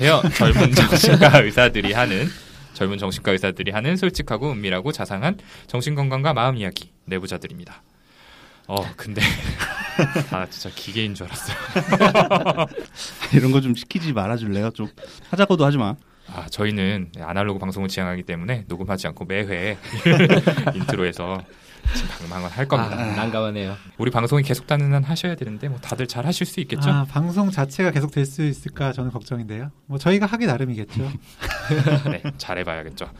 안녕하세요. 젊은 정신과 의사들이 하는 젊은 정신과 의사들이 하는 솔직하고 은밀하고 자상한 정신 건강과 마음 이야기 내부자들입니다. 어, 근데 아 진짜 기계인 줄 알았어요. 이런 거 좀 시키지 말아줄래요? 좀 하자고도 하지 마. 아, 저희는 아날로그 방송을 지향하기 때문에 녹음하지 않고 매회 인트로에서 방망을 할 겁니다. 아, 난감하네요 우리 방송이 계속되는 한 하셔야 되는데 뭐 다들 잘 하실 수 있겠죠? 아, 방송 자체가 계속 될 수 있을까 저는 걱정인데요. 뭐 저희가 하기 나름이겠죠. 네, 잘해봐야겠죠.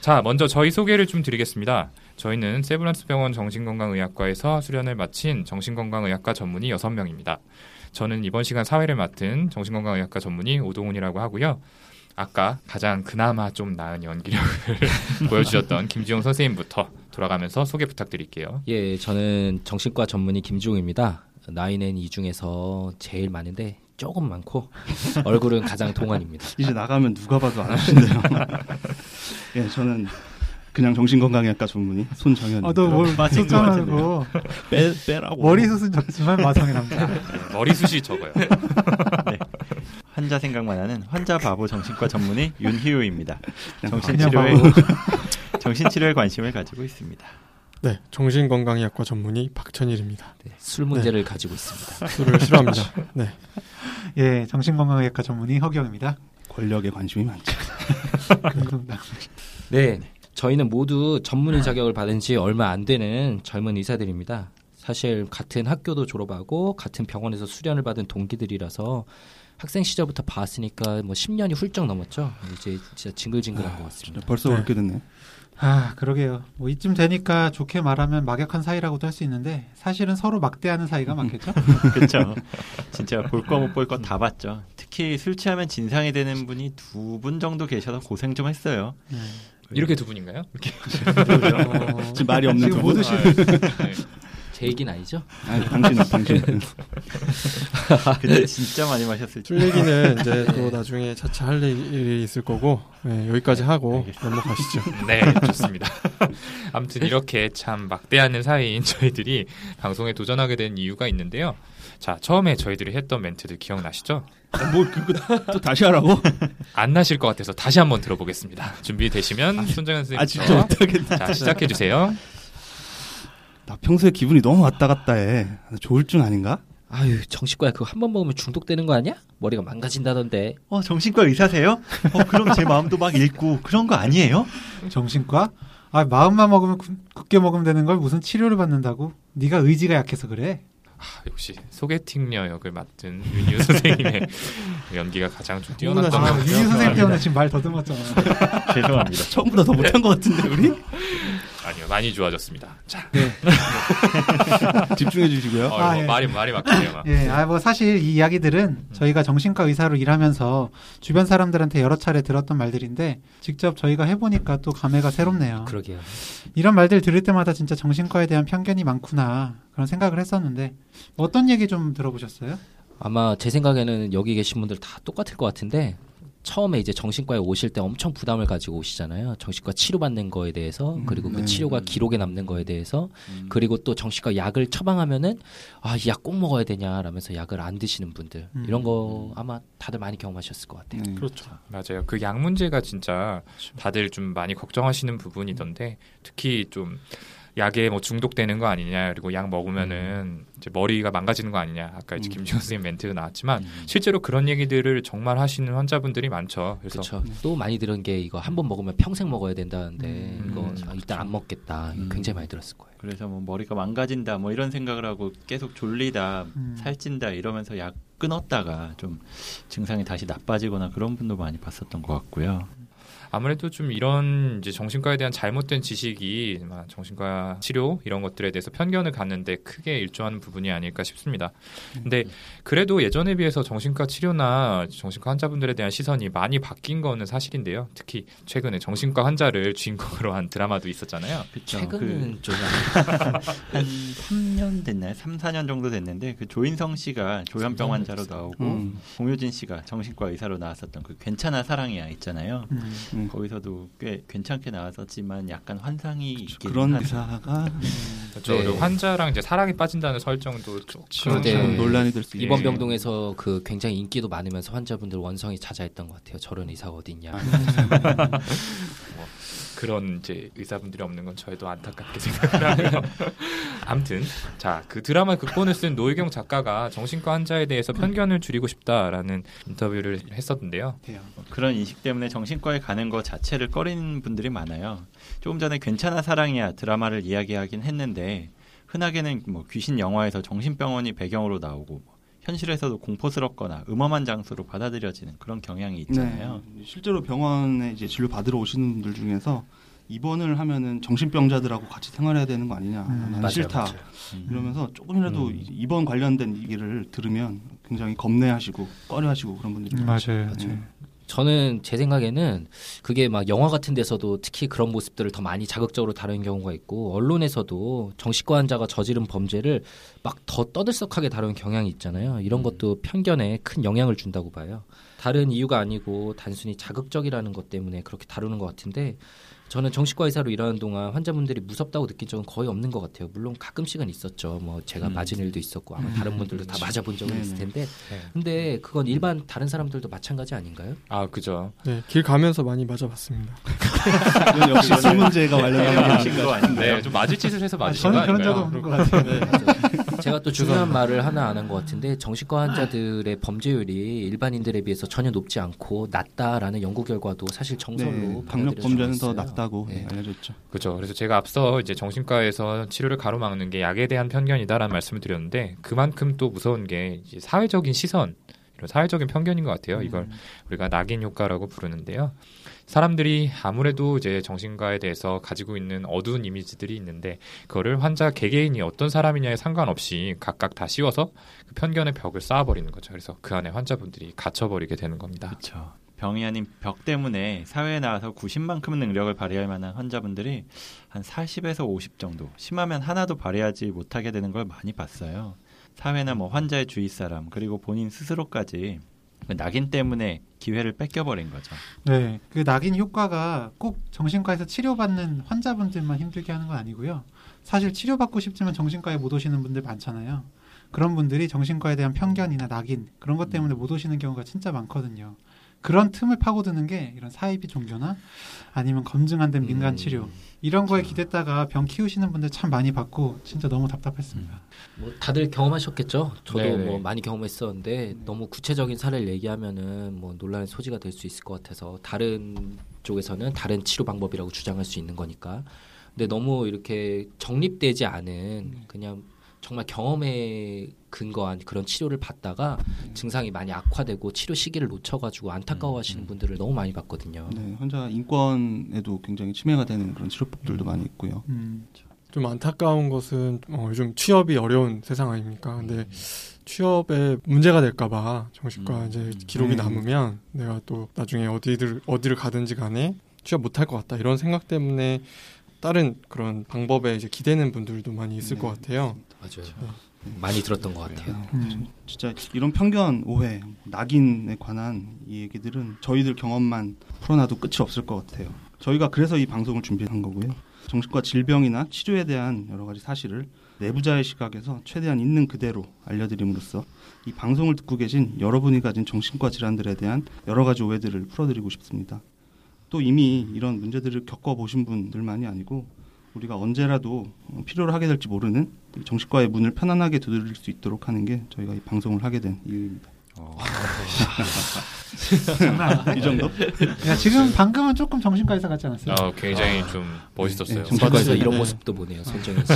자, 먼저 저희 소개를 좀 드리겠습니다. 저희는 세브란스 병원 정신건강의학과에서 수련을 마친 정신건강의학과 전문의 6명입니다. 저는 이번 시간 사회를 맡은 정신건강의학과 전문의 오동훈이라고 하고요. 아까 가장 그나마 좀 나은 연기력을 보여주셨던 김지용 선생님부터 돌아가면서 소개 부탁드릴게요. 예 저는 정신과 전문의 김주웅입니다 나이는 이 중에서 제일 많은데 조금 많고 얼굴은 가장 동안입니다 이제 나가면 누가 봐도 안 하신대요. 예, 저는 그냥 정신건강의학과 전문의 손정현입니다. 아, 너뭘 같은데요. 숫자하고 빼, 빼라고. 머리숱은 적지만 마성의 남자. 네, 머리숱이 적어요. 환자 생각만 하는 환자 바보 정신과 전문의 윤희우입니다. 그냥 정신치료에 관심을 가지고 있습니다. 네, 정신건강의학과 전문의 박천일입니다. 네, 술 문제를 가지고 있습니다 술을 싫어합니다. 네, 예, 정신건강의학과 전문의 허경입니다. 권력에 관심이 많죠. 네, 저희는 모두 전문의 자격을 받은 지 얼마 안 되는 젊은 의사들입니다. 사실 같은 학교도 졸업하고 같은 병원에서 수련을 받은 동기들이라서 학생 시절부터 봤으니까 뭐 10년이 훌쩍 넘었죠. 이제 진짜 징글징글한 것 같습니다. 벌써 네. 그렇게 됐네. 아, 그러게요. 뭐 이쯤 되니까 좋게 말하면 막역한 사이라고도 할 수 있는데 사실은 서로 막대하는 사이가 많겠죠. 그렇죠. 진짜 볼 거 못 볼 거 다 봤죠. 특히 술 취하면 진상이 되는 분이 두 분 정도 계셔서 고생 좀 했어요. 네. 이렇게 두 분인가요? 이렇게. 어, 지금 말이 없는 지금 두 분. 모두 시- 네. 제 얘기는 아니죠? 아니, 당신은 당신. 그때 진짜 많이 마셨을 술 얘기는 이제 또 나중에 차차 할 일이 있을 거고 네, 여기까지 하고 넘어가시죠. 네, 좋습니다. 아무튼 이렇게 참 막대하는 사이인 저희들이 방송에 도전하게 된 이유가 있는데요. 자, 처음에 저희들이 했던 멘트들 기억나시죠? 뭐 그거 또 다시 하라고? 안 나실 것 같아서 다시 한번 들어보겠습니다. 준비되시면 손정현 선생님. 아 진짜 못하겠다. 자, 시작해 주세요. 나 평소에 기분이 너무 왔다 갔다 해. 나 조울증 아닌가? 아유 정신과야 그거 한 번 먹으면 중독되는 거 아니야? 머리가 망가진다던데 어, 정신과 의사세요? 어, 그럼 제 마음도 막 잃고 그런 거 아니에요? 정신과? 아, 마음만 먹으면 굳- 굳게 먹으면 되는 걸 무슨 치료를 받는다고? 네가 의지가 약해서 그래. 아, 역시 소개팅녀 역을 맡은 윤유 선생님의 연기가 가장 좀 뛰어났던 것 아, 같아요. 유유 선생님 때문에 지금 말 더듬었잖아. 죄송합니다. 처음보다 더 못한 것 같은데 우리? 아니요, 많이 좋아졌습니다. 자, 집중해 주시고요. 어, 아, 뭐 예. 말이 말이 막히네요. 막. 예, 아, 뭐 사실 이 이야기들은 저희가 정신과 의사로 일하면서 주변 사람들한테 여러 차례 들었던 말들인데 직접 저희가 해보니까 또 감회가 새롭네요. 그러게요 이런 말들 들을 때마다 진짜 정신과에 대한 편견이 많구나 그런 생각을 했었는데 어떤 얘기 좀 들어보셨어요? 아마 제 생각에는 여기 계신 분들 다 똑같을 것 같은데 처음에 이제 정신과에 오실 때 엄청 부담을 가지고 오시잖아요. 정신과 치료받는 거에 대해서 그리고 그 네. 치료가 기록에 남는 거에 대해서 그리고 또 정신과 약을 처방하면은 아 이 약 꼭 먹어야 되냐라면서 약을 안 드시는 분들 음. 이런 거 아마 다들 많이 경험하셨을 것 같아요. 네. 그렇죠. 맞아요. 그 약 문제가 진짜 다들 좀 많이 걱정하시는 부분이던데 특히 좀 약에 뭐 중독되는 거 아니냐 그리고 약 먹으면은 이제 머리가 망가지는 거 아니냐 아까 이제 음. 김지현 선생님 멘트도 나왔지만 음. 실제로 그런 얘기들을 정말 하시는 환자분들이 많죠. 그래서 그렇죠. 또 많이 들은 게 이거 한 번 먹으면 평생 먹어야 된다는데 음, 이거 음, 아, 일단 안 먹겠다. 음. 굉장히 많이 들었을 거예요. 그래서 뭐 머리가 망가진다 뭐 이런 생각을 하고 계속 졸리다 음. 살찐다 이러면서 약 끊었다가 좀 증상이 다시 나빠지거나 그런 분도 많이 봤었던 것 같고요. 아무래도 좀 이런 이제 정신과에 대한 잘못된 지식이 막 정신과 치료 이런 것들에 대해서 편견을 갖는데 크게 일조하는 부분이 아닐까 싶습니다. 근데 그래도 예전에 비해서 정신과 치료나 정신과 환자분들에 대한 시선이 많이 바뀐 거는 사실인데요. 특히 최근에 정신과 환자를 주인공으로 한 드라마도 있었잖아요. 그쵸. 최근은 좀 한 3년 됐나요? 3, 4년 정도 됐는데 그 조인성 씨가 조현병 환자로 나오고 음. 공효진 씨가 정신과 의사로 나왔었던 그 괜찮아 사랑이야 있잖아요. 음. 음. 거기서도 꽤 괜찮게 나왔었지만 약간 환상이 있긴 그런 한- 기사가 그렇죠. 네. 그리고 환자랑 이제 사랑에 빠진다는 설정도 조금 그런데 참 논란이 될 수 있죠. 이번 병동에서 그 굉장히 인기도 많으면서 환자분들 원성이 잦아했던 것 같아요. 저런 의사가 어딨냐. 그런 이제 의사분들이 없는 건 저희도 안타깝게 생각을 하고요. 아무튼 자 그 드라마 극본을 쓴 노희경 작가가 정신과 환자에 대해서 편견을 줄이고 싶다라는 인터뷰를 했었는데요. 뭐 그런 인식 때문에 정신과에 가는 것 자체를 꺼리는 분들이 많아요. 조금 전에 괜찮아 사랑이야 드라마를 이야기하긴 했는데 흔하게는 뭐 귀신 영화에서 정신병원이 배경으로 나오고 뭐 현실에서도 공포스럽거나 음험한 장소로 받아들여지는 그런 경향이 있잖아요. 네. 실제로 병원에 이제 진료 받으러 오시는 분들 중에서 입원을 하면은 정신병자들하고 같이 생활해야 되는 거 아니냐. 음, 나는 맞아요, 싫다. 맞아요. 음. 이러면서 조금이라도 음. 이- 입원 관련된 얘기를 들으면 굉장히 겁내하시고 꺼려하시고 그런 분들이 음, 많죠. 맞아요. 네. 저는 제 생각에는 그게 막 영화 같은 데서도 특히 그런 모습들을 더 많이 자극적으로 다루는 경우가 있고 언론에서도 정신과 환자가 저지른 범죄를 막 더 떠들썩하게 다루는 경향이 있잖아요. 이런 것도 편견에 큰 영향을 준다고 봐요. 다른 이유가 아니고 단순히 자극적이라는 것 때문에 그렇게 다루는 것 같은데 저는 정신과 의사로 일하는 동안 환자분들이 무섭다고 느낀 적은 거의 없는 것 같아요. 물론 가끔씩은 있었죠. 뭐 제가 음. 맞은 일도 있었고 아마 다른 분들도 다 맞아본 적은. 있을 텐데 네. 근데 그건 일반 다른 사람들도 마찬가지 아닌가요? 아 그죠. 네, 길 가면서 많이 맞아봤습니다. 역시 술 문제가 관련된 거 아닌가요? 네, 좀 맞을 짓을 해서 맞으신 거 저는 그런 적 아닌가요? 없는 것 같아요. 제가 또 중요한 말을 하나 안 한 것 같은데 정신과 환자들의 범죄율이 일반인들에 비해서 전혀 높지 않고 낮다라는 연구 결과도 사실 정설로 네, 받아들여져 범죄는 더. 낫다고 네. 알려져 있죠. 그렇죠. 그래서 제가 앞서 이제 정신과에서 치료를 가로막는 게 약에 대한 편견이다라는 말씀을 드렸는데 그만큼 또 무서운 게 이제 사회적인 시선, 이런 사회적인 편견인 것 같아요. 이걸 우리가 낙인 효과라고 부르는데요. 사람들이 아무래도 이제 정신과에 대해서 가지고 있는 어두운 이미지들이 있는데 그거를 환자 개개인이 어떤 사람이냐에 상관없이 각각 다 씌워서 그 편견의 벽을 쌓아버리는 거죠. 그래서 그 안에 환자분들이 갇혀버리게 되는 겁니다. 그렇죠. 병이 아닌 벽 때문에 사회에 나와서 90만큼의 능력을 발휘할 만한 환자분들이 한 40에서 50 정도, 심하면 하나도 발휘하지 못하게 되는 걸 많이 봤어요. 사회나 뭐 환자의 주위 사람 그리고 본인 스스로까지 그 낙인 때문에 기회를 뺏겨버린 거죠. 네, 그 낙인 효과가 꼭 정신과에서 치료받는 환자분들만 힘들게 하는 건 아니고요. 사실 치료받고 싶지만 정신과에 못 오시는 분들 많잖아요. 그런 분들이 정신과에 대한 편견이나 낙인 그런 것 때문에 못 오시는 경우가 진짜 많거든요. 그런 틈을 파고드는 게 이런 사이비 종교나 아니면 검증 안 된 민간 음. 치료 이런 거에 기댔다가 병 키우시는 분들 참 많이 봤고 진짜 너무 답답했습니다. 뭐 다들 경험하셨겠죠. 저도 네네. 뭐 많이 경험했었는데 너무 구체적인 사례를 얘기하면은 뭐 논란의 소지가 될 수 있을 것 같아서 다른 쪽에서는 다른 치료 방법이라고 주장할 수 있는 거니까. 근데 너무 이렇게 정립되지 않은 그냥 정말 경험에 근거한 그런 치료를 받다가 증상이 많이 악화되고 치료 시기를 놓쳐가지고 안타까워하시는 분들을 너무 많이 봤거든요. 네, 환자 인권에도 굉장히 침해가 되는 그런 치료법들도 많이 있고요. 음, 좀 안타까운 것은 어, 요즘 취업이 어려운 세상 아닙니까? 근데 취업에 문제가 될까봐 정신과 음. 이제 기록이 음. 남으면 내가 또 나중에 어디를 어디를 가든지 간에 취업 못할 것 같다 이런 생각 때문에 다른 그런 방법에 이제 기대는 분들도 많이 있을 네. 것 같아요. 맞아요. 많이 들었던 것 같아요. 음. 진짜 이런 편견, 오해, 낙인에 관한 이 얘기들은 저희들 경험만 풀어놔도 끝이 없을 것 같아요. 저희가 그래서 이 방송을 준비한 거고요. 정신과 질병이나 치료에 대한 여러 가지 사실을 내부자의 시각에서 최대한 있는 그대로 알려드림으로써 이 방송을 듣고 계신 여러분이 가진 정신과 질환들에 대한 여러 가지 오해들을 풀어드리고 싶습니다. 또 이미 이런 문제들을 겪어보신 분들만이 아니고 우리가 언제라도 필요로 하게 될지 모르는 이 정신과의 문을 편안하게 두드릴 수 있도록 하는 게 저희가 이 방송을 하게 된 이유입니다. 이 정도? 야, 지금 방금은 조금 정신과에서 같지 않았어요? 어, 굉장히 좀 멋있었어요. 네, 정신과에서 정신과에서 이런 모습도 보네요. 손정현 씨.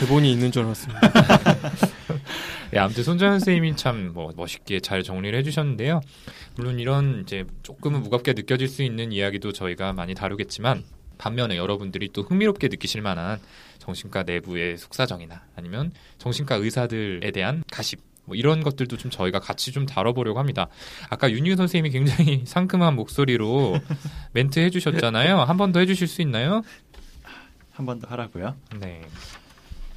대본이 있는 줄 알았습니다. 네, 아무튼 손정현 선생님이 참 뭐 멋있게 잘 정리를 해주셨는데요. 물론 이런 이제 조금은 무겁게 느껴질 수 있는 이야기도 저희가 많이 다루겠지만 반면에 여러분들이 또 흥미롭게 느끼실 만한 정신과 내부의 속사정이나 아니면 정신과 의사들에 대한 가십 뭐 이런 것들도 좀 저희가 같이 좀 다뤄보려고 합니다. 아까 윤유 선생님이 굉장히 상큼한 목소리로 멘트 해주셨잖아요. 한 번 더 해주실 수 있나요? 한 번 더 하라고요. 네.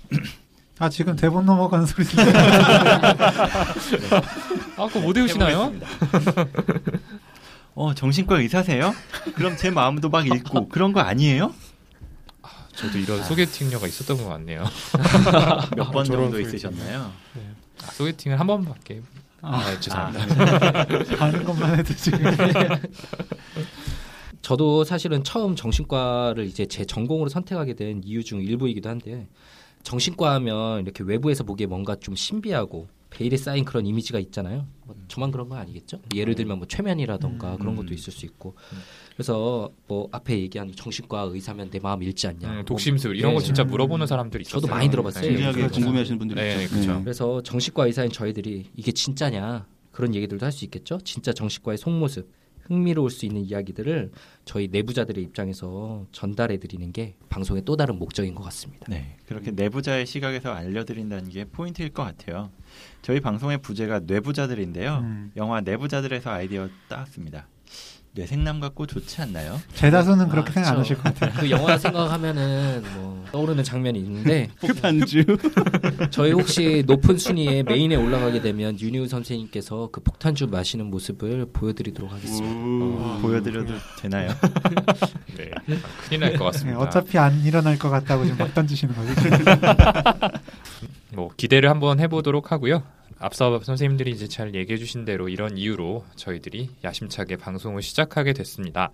아 지금 대본 넘어가는 소리 들려. 아, 그거 못 외우시나요? 어, 정신과 의사세요? 그럼 제 마음도 막 읽고 그런 거 아니에요? 저도 이런 소개팅녀가 있었던 것 같네요. 몇 번 정도. 있으셨나요? 아, 소개팅을 한 번밖에. 아, 아, 죄송합니다. 아는 것만 해도 지금. 저도 사실은 처음 정신과를 이제 제 전공으로 선택하게 된 이유 중 일부이기도 한데 정신과 하면 이렇게 외부에서 보기에 뭔가 좀 신비하고 베일에 쌓인 그런 이미지가 있잖아요. 뭐 저만 그런 거 아니겠죠? 예를 들면 뭐 최면이라던가 그런 것도 있을 수 있고. 그래서 뭐 앞에 얘기한 정신과 의사면 내 마음 읽지 않냐. 음, 독심술 이런 거 네. 진짜 물어보는 사람들이 있었어요. 저도 많이 들어봤어요. 진지하게 그렇죠. 궁금해하시는 분들이 네, 있죠. 그렇죠. 그래서 정신과 의사인 저희들이 이게 진짜냐 그런 얘기들도 할 수 있겠죠. 진짜 정신과의 속모습, 흥미로울 수 있는 이야기들을 저희 내부자들의 입장에서 전달해 드리는 게 방송의 또 다른 목적인 것 같습니다. 네, 그렇게 내부자의 시각에서 알려드린다는 게 포인트일 것 같아요. 저희 방송의 부제가 뇌부자들인데요. 음. 영화 내부자들에서 아이디어 따왔습니다. 뇌생남 같고 좋지 않나요? 대다수는 그렇게 아, 생각 안. 하실 것 같아요. 그 영화 생각하면은 뭐 떠오르는 장면이 있는데 흡한주. 저희 혹시 높은 순위에 메인에 올라가게 되면 윤유 선생님께서 그 폭탄주 마시는 모습을 보여드리도록 하겠습니다. 어, 보여드려도 되나요? 네. 큰일 날것 네, 같습니다. 어차피 안 일어날 것 같다고 지금 막 던지시는 거죠. 뭐 기대를 한번 해보도록 하고요. 앞서 선생님들이 이제 잘 얘기해 주신 대로 이런 이유로 저희들이 야심차게 방송을 시작하게 됐습니다.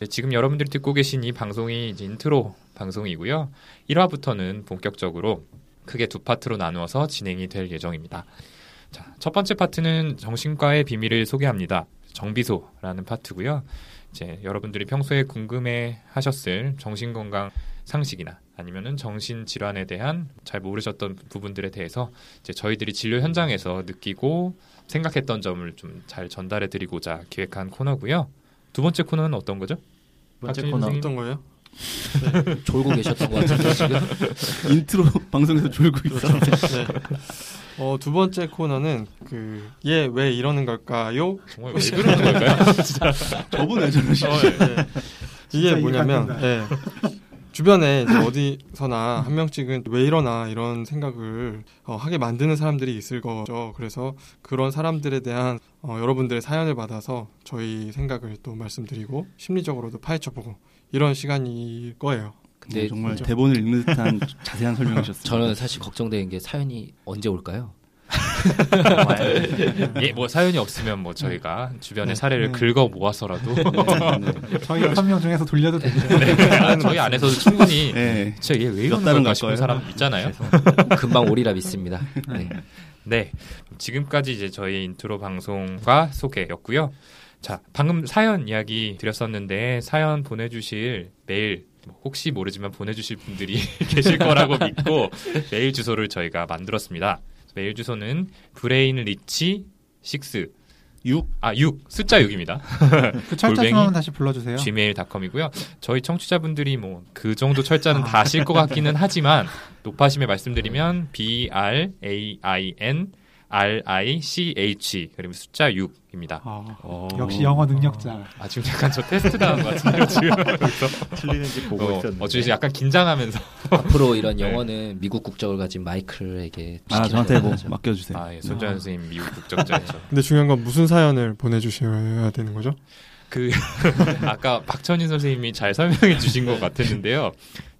네, 지금 여러분들이 듣고 계신 이 방송이 이제 인트로 방송이고요. 1화부터는 본격적으로 크게 두 파트로 나누어서 진행이 될 예정입니다. 자, 첫 번째 파트는 정신과의 비밀을 소개합니다. 정비소라는 파트고요. 이제 여러분들이 평소에 궁금해 하셨을 정신건강 상식이나 아니면은 정신 질환에 대한 잘 모르셨던 부분들에 대해서 이제 저희들이 진료 현장에서 느끼고 생각했던 점을 좀 잘 전달해 드리고자 기획한 코너고요. 두 번째 코너는 어떤 거죠? 두 번째 코너. 선생님? 어떤 거예요? 졸고 계셨던 것 같은데 지금. 인트로 방송에서 졸고 있어. 네. 어, 두 번째 코너는 그 얘 왜 이러는 걸까요? 정말 왜 그러는 걸까요? 저분 왜 저러시? 어, 네. 이게 진짜 뭐냐면 예. 주변에 어디서나 한 명씩은 왜 이러나 이런 생각을 어, 하게 만드는 사람들이 있을 거죠. 그래서 그런 사람들에 대한 어, 여러분들의 사연을 받아서 저희 생각을 또 말씀드리고 심리적으로도 파헤쳐보고 이런 시간일 거예요. 근데 네, 정말 그렇죠. 대본을 읽는 듯한 자세한 설명이셨어요. 저는 사실 걱정되는 게 사연이 언제 올까요? 예, 뭐 사연이 없으면 뭐 저희가 주변의 네. 사례를 네. 긁어 모아서라도 네, 네. 저희 여섯 명 중에서 돌려도 되죠. 아, 저희 안에서도 충분히 네. 진짜 얘 왜 이러는가 싶은 거예요. 사람 있잖아요. 금방 오리라 믿습니다. 네. 네, 지금까지 이제 저희 인트로 방송과 소개였고요. 자, 방금 사연 이야기 드렸었는데 사연 보내주실 메일 뭐 혹시 모르지만 보내주실 분들이 계실 거라고 믿고 메일 주소를 저희가 만들었습니다. 메일 주소는 brainrich 6 6 아, 6 숫자 6입니다. 그 철자 골뱅이? 수만 다시 불러주세요. gmail.com이고요. 저희 청취자분들이 뭐 그 정도 철자는 다 아실 것 같기는 하지만 노파심에 말씀드리면 B R A I N R I C H 그리고 숫자 6입니다. 아, 어, 역시 영어 능력자. 아 지금 약간 저 테스트 당한 것 같은데요 지금. 틀리는지 보고 어, 있었는데. 어쩌지 약간 긴장하면서 앞으로 이런 영어는 미국 국적을 가진 마이클에게 아 저한테 뭐. 맡겨주세요. 아 예, 손자연 선생님 미국 국적자죠. 근데 중요한 건 무슨 사연을 보내주셔야 되는 거죠? 그 아까 박천인 선생님이 잘 설명해 주신 것 같았는데요.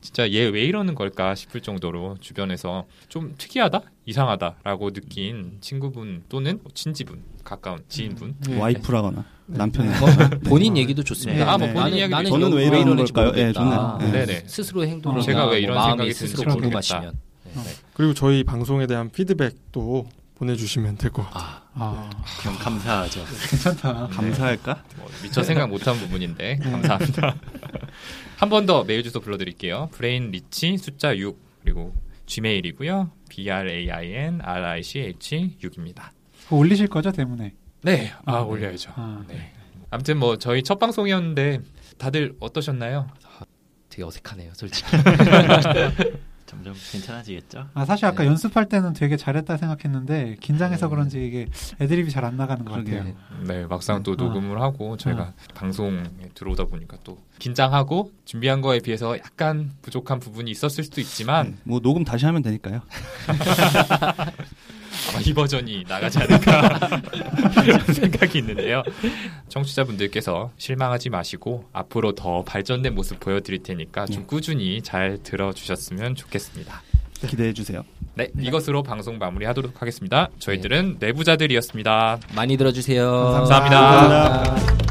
진짜 얘 왜 이러는 걸까 싶을 정도로 주변에서 좀 특이하다, 이상하다라고 느낀 친구분 또는 뭐 친지분, 가까운 지인분. 네. 와이프라거나 남편이 뭐 본인 얘기도 좋습니다. 네, 아, 뭐 네. 본인 네. 얘기도 저는 좋고 왜 이러는 이러는지 걸까요? 예, 모르겠다. 저는, 네. 네네. 스스로 행동을 어. 제가 왜 이런 생각이 스스로. 궁금하시면 네. 그리고 저희 방송에 대한 피드백도 보내주시면 될 것 같아요. 아, 아, 그럼 감사하죠. 괜찮다. 감사할까? 뭐 미처 생각 못한 부분인데 감사합니다. 한 번 더 메일 주소 불러드릴게요. brain rich 숫자 6 그리고 gmail이고요. B R A I N R I C H 6입니다. 그거 올리실 거죠 때문에. 네, 아, 아, 네. 올려야죠. 아, 네. 아무튼 뭐 저희 첫 방송이었는데 다들 어떠셨나요? 되게 어색하네요, 솔직히. 점점 괜찮아지겠죠? 아 사실 아까 네. 연습할 때는 되게 잘했다 생각했는데 긴장해서 네. 그런지 이게 애드립이 잘 안 나가는 것. 같아요. 네, 막상 또 아. 녹음을 하고 저희가 방송에 들어오다 보니까 또 긴장하고 준비한 거에 비해서 약간 부족한 부분이 있었을 수도 있지만 뭐 녹음 다시 하면 되니까요. 아마 이 버전이 나가지 않을까 이런 생각이 있는데요. 청취자분들께서 실망하지 마시고 앞으로 더 발전된 모습 보여드릴 테니까 좀 네. 꾸준히 잘 들어주셨으면 좋겠습니다. 기대해 주세요. 네, 이것으로 방송 마무리하도록 하겠습니다. 저희들은 내부자들이었습니다. 많이 들어주세요. 감사합니다. 감사합니다. 감사합니다.